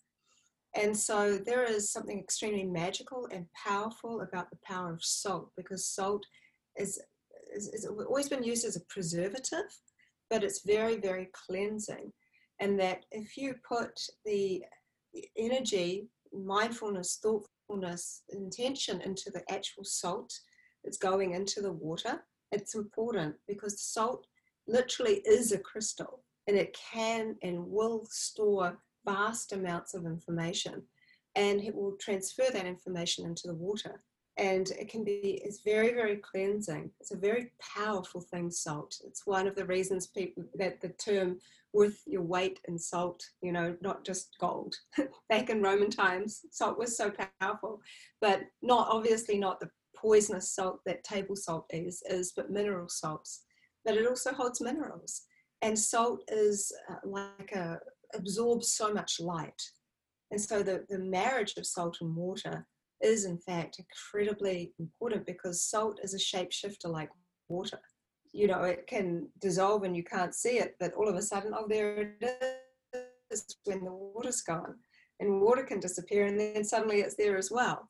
And so there is something extremely magical and powerful about the power of salt because salt is, is, is always been used as a preservative, but it's very, very cleansing. And that if you put the energy, mindfulness, thoughtfulness, intention into the actual salt that's going into the water, it's important because salt literally is a crystal and it can and will store vast amounts of information and it will transfer that information into the water. And it can be it's very very cleansing. It's a very powerful thing salt. It's one of the reasons people that the term worth your weight in salt you know not just gold. Back in roman times salt was so powerful but not obviously not the poisonous salt that table salt is, is but mineral salts. But it also holds minerals. And salt is uh, like a, absorbs so much light. And so the, the marriage of salt and water is in fact incredibly important because salt is a shapeshifter like water. You know, it can dissolve and you can't see it, but all of a sudden, oh, there it is when the water's gone. And water can disappear and then suddenly it's there as well.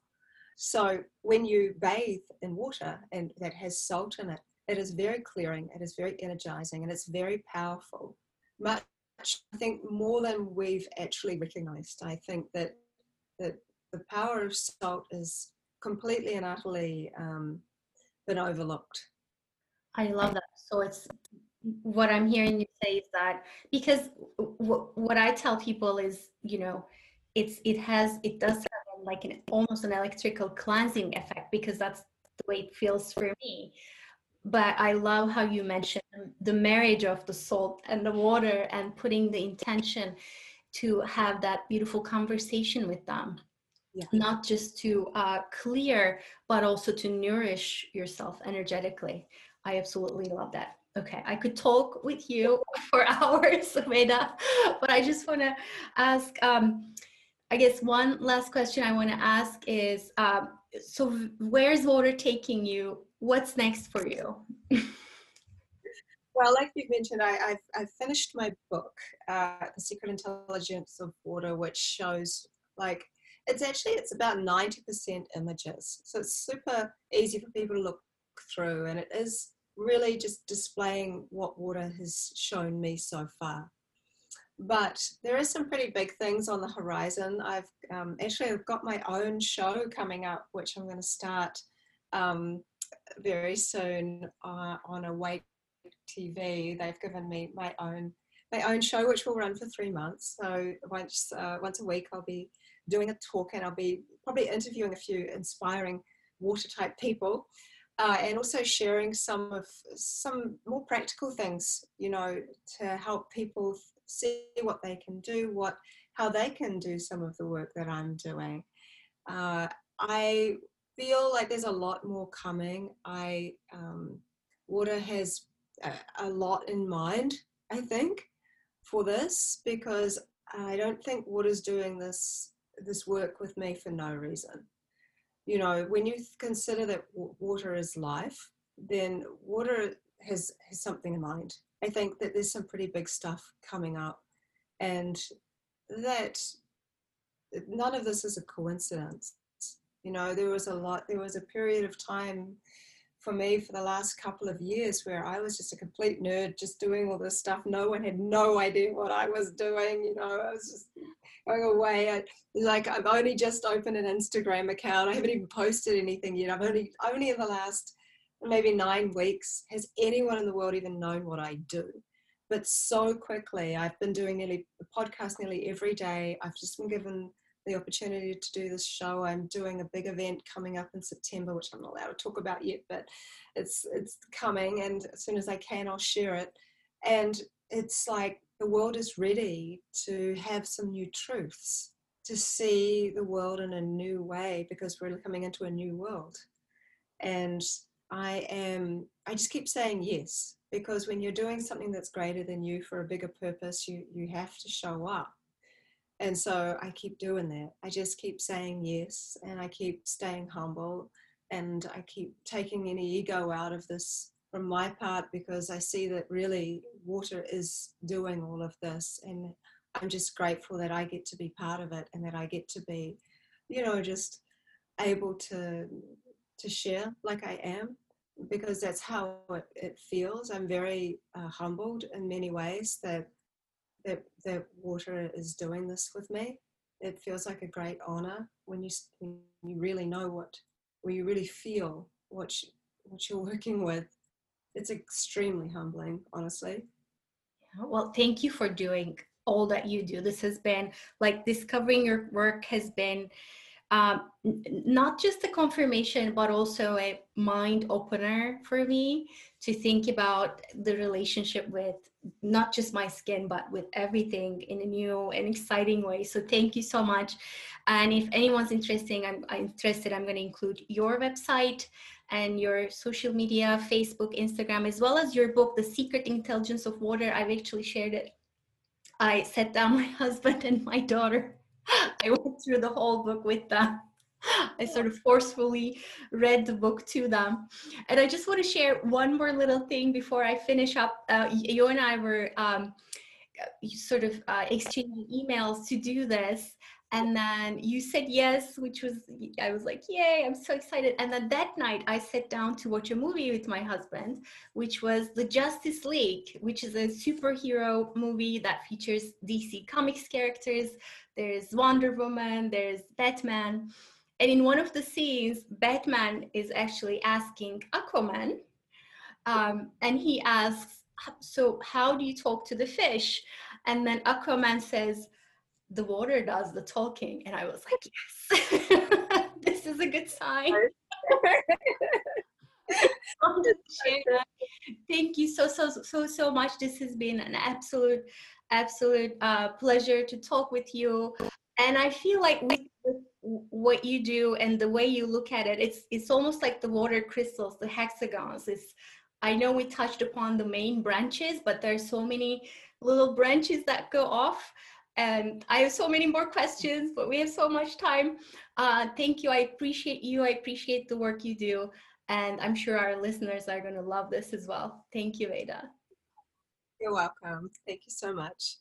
So when you bathe in water and that has salt in it, it is very clearing, it is very energizing, and it's very powerful. Much, I think, more than we've actually recognized. I think that, that the power of salt is completely and utterly um, been overlooked. I love that. So it's what I'm hearing you say is that because w- what I tell people is, you know, it's it has it does like an almost an electrical cleansing effect because that's the way it feels for me. But i love how you mentioned the marriage of the salt and the water and putting the intention to have that beautiful conversation with them. Yeah. not just to uh, clear but also to nourish yourself energetically. I absolutely love that. Okay i could talk with you for hours Veda, but i just want to ask um, I guess one last question I want to ask is um, so where's water taking you? What's next for you? well, like you've mentioned, I, have I've finished my book, uh, The Secret Intelligence of Water, which shows like it's actually it's about 90% images. So it's super easy for people to look through and it is really just displaying what water has shown me so far but there is some pretty big things on the horizon. I've um, actually I've got my own show coming up, which I'm going to start um, very soon uh, on Awake TV. They've given me my own my own show, which will run for three months. So once uh, once a week, I'll be doing a talk, and I'll be probably interviewing a few inspiring water type people. Uh, and also sharing some of some more practical things, you know, to help people see what they can do, what how they can do some of the work that I'm doing. Uh, I feel like there's a lot more coming. I um, water has a, a lot in mind, I think, for this because I don't think water's doing this this work with me for no reason. You know, when you consider that water is life, then water has, has something in mind. I think that there's some pretty big stuff coming up, and that none of this is a coincidence. You know, there was a lot, there was a period of time for me for the last couple of years where I was just a complete nerd, just doing all this stuff. No one had no idea what I was doing. You know, I was just going away. I, like I've only just opened an Instagram account. I haven't even posted anything yet. I've only only in the last Mm. maybe nine weeks has anyone in the world even known what I do. But so quickly, I've been doing nearly a podcast nearly every day. I've just been given the opportunity to do this show. I'm doing a big event coming up in September, which I'm not allowed to talk about yet, but it's it's coming, and as soon as I can, I'll share it. And it's like the world is ready to have some new truths to see the world in a new way because we're coming into a new world. And I am, I just keep saying yes because when you're doing something that's greater than you for a bigger purpose, you, you have to show up. And so I keep doing that. I just keep saying yes and I keep staying humble and I keep taking any ego out of this from my part because I see that really water is doing all of this and I'm just grateful that I get to be part of it and that I get to be, you know, just able to to share like I am because that's how it, it feels. I'm very uh, humbled in many ways that that that water is doing this with me. It feels like a great honor when you when you really know what, when you really feel what you, what you're working with. It's extremely humbling, honestly. Well, thank you for doing all that you do. This has been like discovering your work has been um, not just a confirmation, but also a mind opener for me to think about the relationship with not just my skin, but with everything in a new and exciting way. So thank you so much. And if anyone's interested, I'm, I'm interested, I'm going to include your website and your social media, Facebook, Instagram, as well as your book, The Secret Intelligence of Water. I've actually shared it. I sat down my husband and my daughter I went through the whole book with them. I sort of forcefully read the book to them. And I just want to share one more little thing before I finish up. Uh, you and I were um, sort of uh, exchanging emails to do this and then you said yes which was i was like yay i'm so excited. And then that night i sat down to watch a movie with my husband which was the justice league which is a superhero movie that features dc comics characters. There's wonder woman there's batman. And in one of the scenes batman is actually asking aquaman um, and he asks so how do you talk to the fish? And then aquaman says the water does the talking. And I was like, yes, this is a good sign. Thank you so, so, so, so much. This has been an absolute, absolute uh, pleasure to talk with you. And I feel like with what you do and the way you look at it, it's, it's almost like the water crystals, the hexagons. It's, I know we touched upon the main branches, but there's so many little branches that go off. And I have so many more questions, but we have so much time. Uh, thank you. I appreciate you. I appreciate the work you do. And I'm sure our listeners are going to love this as well. Thank you, Ada. You're welcome. Thank you so much.